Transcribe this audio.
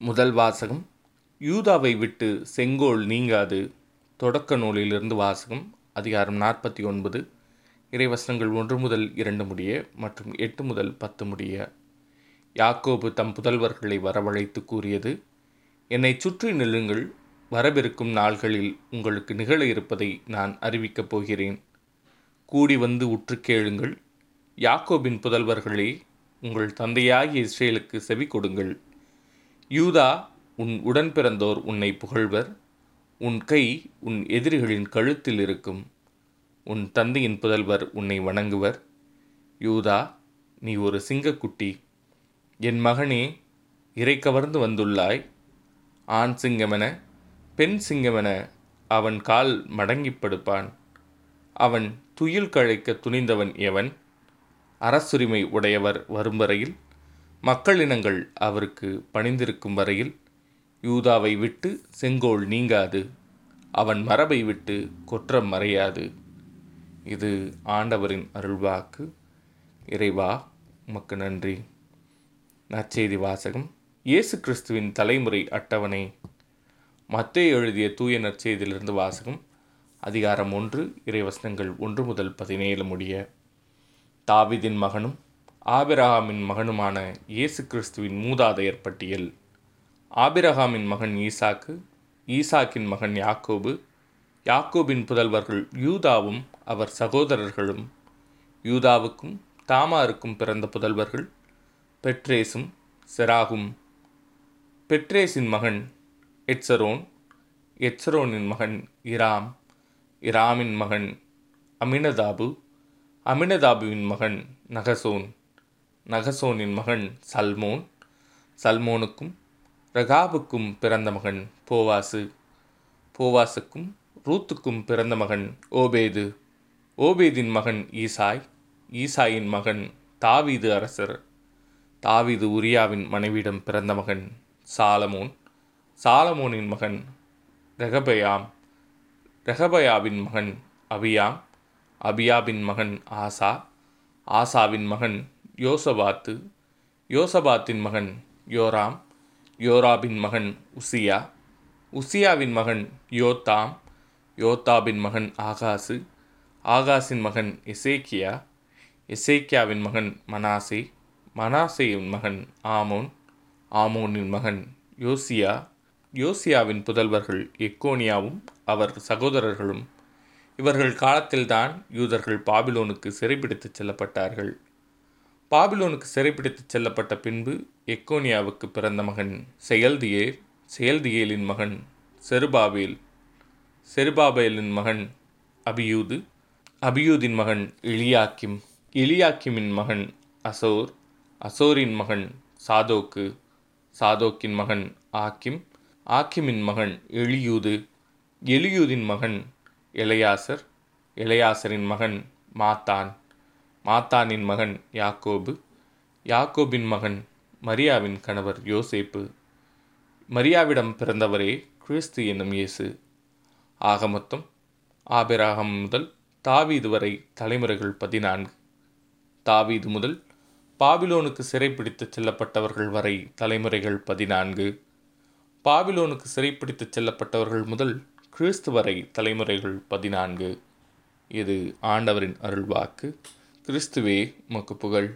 முதல் வாசகம் யூதாவை விட்டு செங்கோல் நீங்காது தொடக்க நூலிலிருந்து வாசகம் அதிகாரம் நாற்பத்தி ஒன்பது இறைவசனங்கள் ஒன்று முதல் இரண்டு முடிய மற்றும் எட்டு முதல் பத்து முடிய. யாக்கோபு தம் புதல்வர்களை வரவழைத்து கூறியது என்னை சுற்றி நில்லுங்கள் வரவிருக்கும் நாள்களில் உங்களுக்கு நிகழ இருப்பதை நான் அறிவிக்கப் போகிறேன். கூடி வந்து உற்று கேளுங்கள். யாக்கோபின் புதல்வர்களே உங்கள் தந்தையாகிய இஸ்ரேலுக்கு செவி கொடுங்கள். யூதா உன் உடன் பிறந்தோர் உன்னை புகழ்வர். உன் கை உன் எதிரிகளின் கழுத்தில் இருக்கும். உன் தந்தையின் புதல்வர் உன்னை வணங்குவர். யூதா நீ ஒரு சிங்கக்குட்டி. என் மகனே இறை கவர்ந்து வந்துள்ளாய். ஆண் சிங்கமென பெண் சிங்கமென அவன் கால் மடங்கிப் படுப்பான் அவன் துயில் கழைக்க துணிந்தவன் எவன்? அரசுரிமை உடையவர் வரும் வரையில் மக்களினங்கள் அவருக்கு பணிந்திருக்கும் வரையில் யூதாவை விட்டு செங்கோல் நீங்காது அவன் மரபை விட்டு கொற்றம் மறையாது. இது ஆண்டவரின் அருள்வாக்கு. இறைவா உமக்கு நன்றி. நற்செய்தி வாசகம். இயேசு கிறிஸ்துவின் தலைமுறை அட்டவணை. மத்தேயு எழுதிய தூய நற்செய்தியிலிருந்து வாசகம். அதிகாரம் ஒன்று இறைவசனங்கள் ஒன்று முதல் பதினேழு முடிய. தாவிதின் மகனும் ஆபிரகாமின் மகனுமான இயேசு கிறிஸ்துவின் மூதாதையர் பட்டியல். ஆபிரகாமின் மகன் ஈசாக்கு ஈசாக்கின் மகன் யாக்கோபு யாக்கோபின் புதல்வர்கள் யூதாவும் அவர் சகோதரர்களும் யூதாவுக்கும் தாமாருக்கும் பிறந்த புதல்வர்கள் பெட்ரேஸும் செராகும். பெட்ரேஸின் மகன் எட்சரோன் எட்சரோனின் மகன் இராம் இராமின் மகன் அமினதாபு அமினதாபுவின் மகன் நகசோன். நகசோனின் மகன் சல்மோன். சல்மோனுக்கும் ரகாபுக்கும் பிறந்த மகன் போவாசு. போவாசுக்கும் ரூத்துக்கும் பிறந்த மகன் ஓபேது. ஓபேதின் மகன் ஈசாய். ஈசாயின் மகன் தாவீது அரசர். தாவீது உரியாவின் மனைவியிடம் பிறந்த மகன் சாலமோன். சாலமோனின் மகன் ரெகபயாம். ரெகபயாவின் மகன் அபியாம். அபியாபின் மகன் ஆசா. ஆசாவின் மகன் யோசபாத்து யோசபாத்தின் மகன் யோராம் யோராபின் மகன் உசியா உசியாவின் மகன் யோத்தாம் யோத்தாபின் மகன் ஆகாசு ஆகாசின் மகன் எசேக்கியா எசேக்கியாவின் மகன் மனாசே மனாசேயின் மகன் ஆமோன் ஆமோனின் மகன் யோசியா யோசியாவின் புதல்வர்கள் எக்கோனியாவும் அவர் சகோதரர்களும். இவர்கள் காலத்தில்தான் யூதர்கள் பாபிலோனுக்கு சிறைப்பிடித்துச் செல்லப்பட்டார்கள். பாபிலோனுக்கு சிறைப்பிடித்துச் செல்லப்பட்ட பின்பு எக்கோனியாவுக்கு பிறந்த மகன் செயல்தியேல் செயல்தியேலின் மகன் செருபாபேல் செருபாபேலின் மகன் அபியூது அபியூதின் மகன் இலியாக்கிம் இலியாக்கிமின் மகன் அசோர் அசோரின் மகன் சாதோக்கு சாதோக்கின் மகன் ஆக்கிம் ஆக்கிமின் மகன் எலியூது எலியூதின் மகன் எலையாசர் எலையாசரின் மகன் மாத்தான். மாத்தானின் மகன் யாக்கோபு யாக்கோபின் மகன் மரியாவின் கணவர் யோசேப்பு. மரியாவிடம் பிறந்தவரே கிறிஸ்து என்னும் இயேசு. ஆக மொத்தம் ஆபிராகம் முதல் தாவீது வரை தலைமுறைகள் பதினான்கு. தாவீது முதல் பாபிலோனுக்கு சிறைப்பிடித்து செல்லப்பட்டவர்கள் வரை தலைமுறைகள் பதினான்கு. பாபிலோனுக்கு சிறைப்பிடித்து செல்லப்பட்டவர்கள் முதல் கிறிஸ்து வரை தலைமுறைகள் பதினான்கு. இது ஆண்டவரின் அருள்வாக்கு. கிறிஸ்துவே மக்கு புகழ்.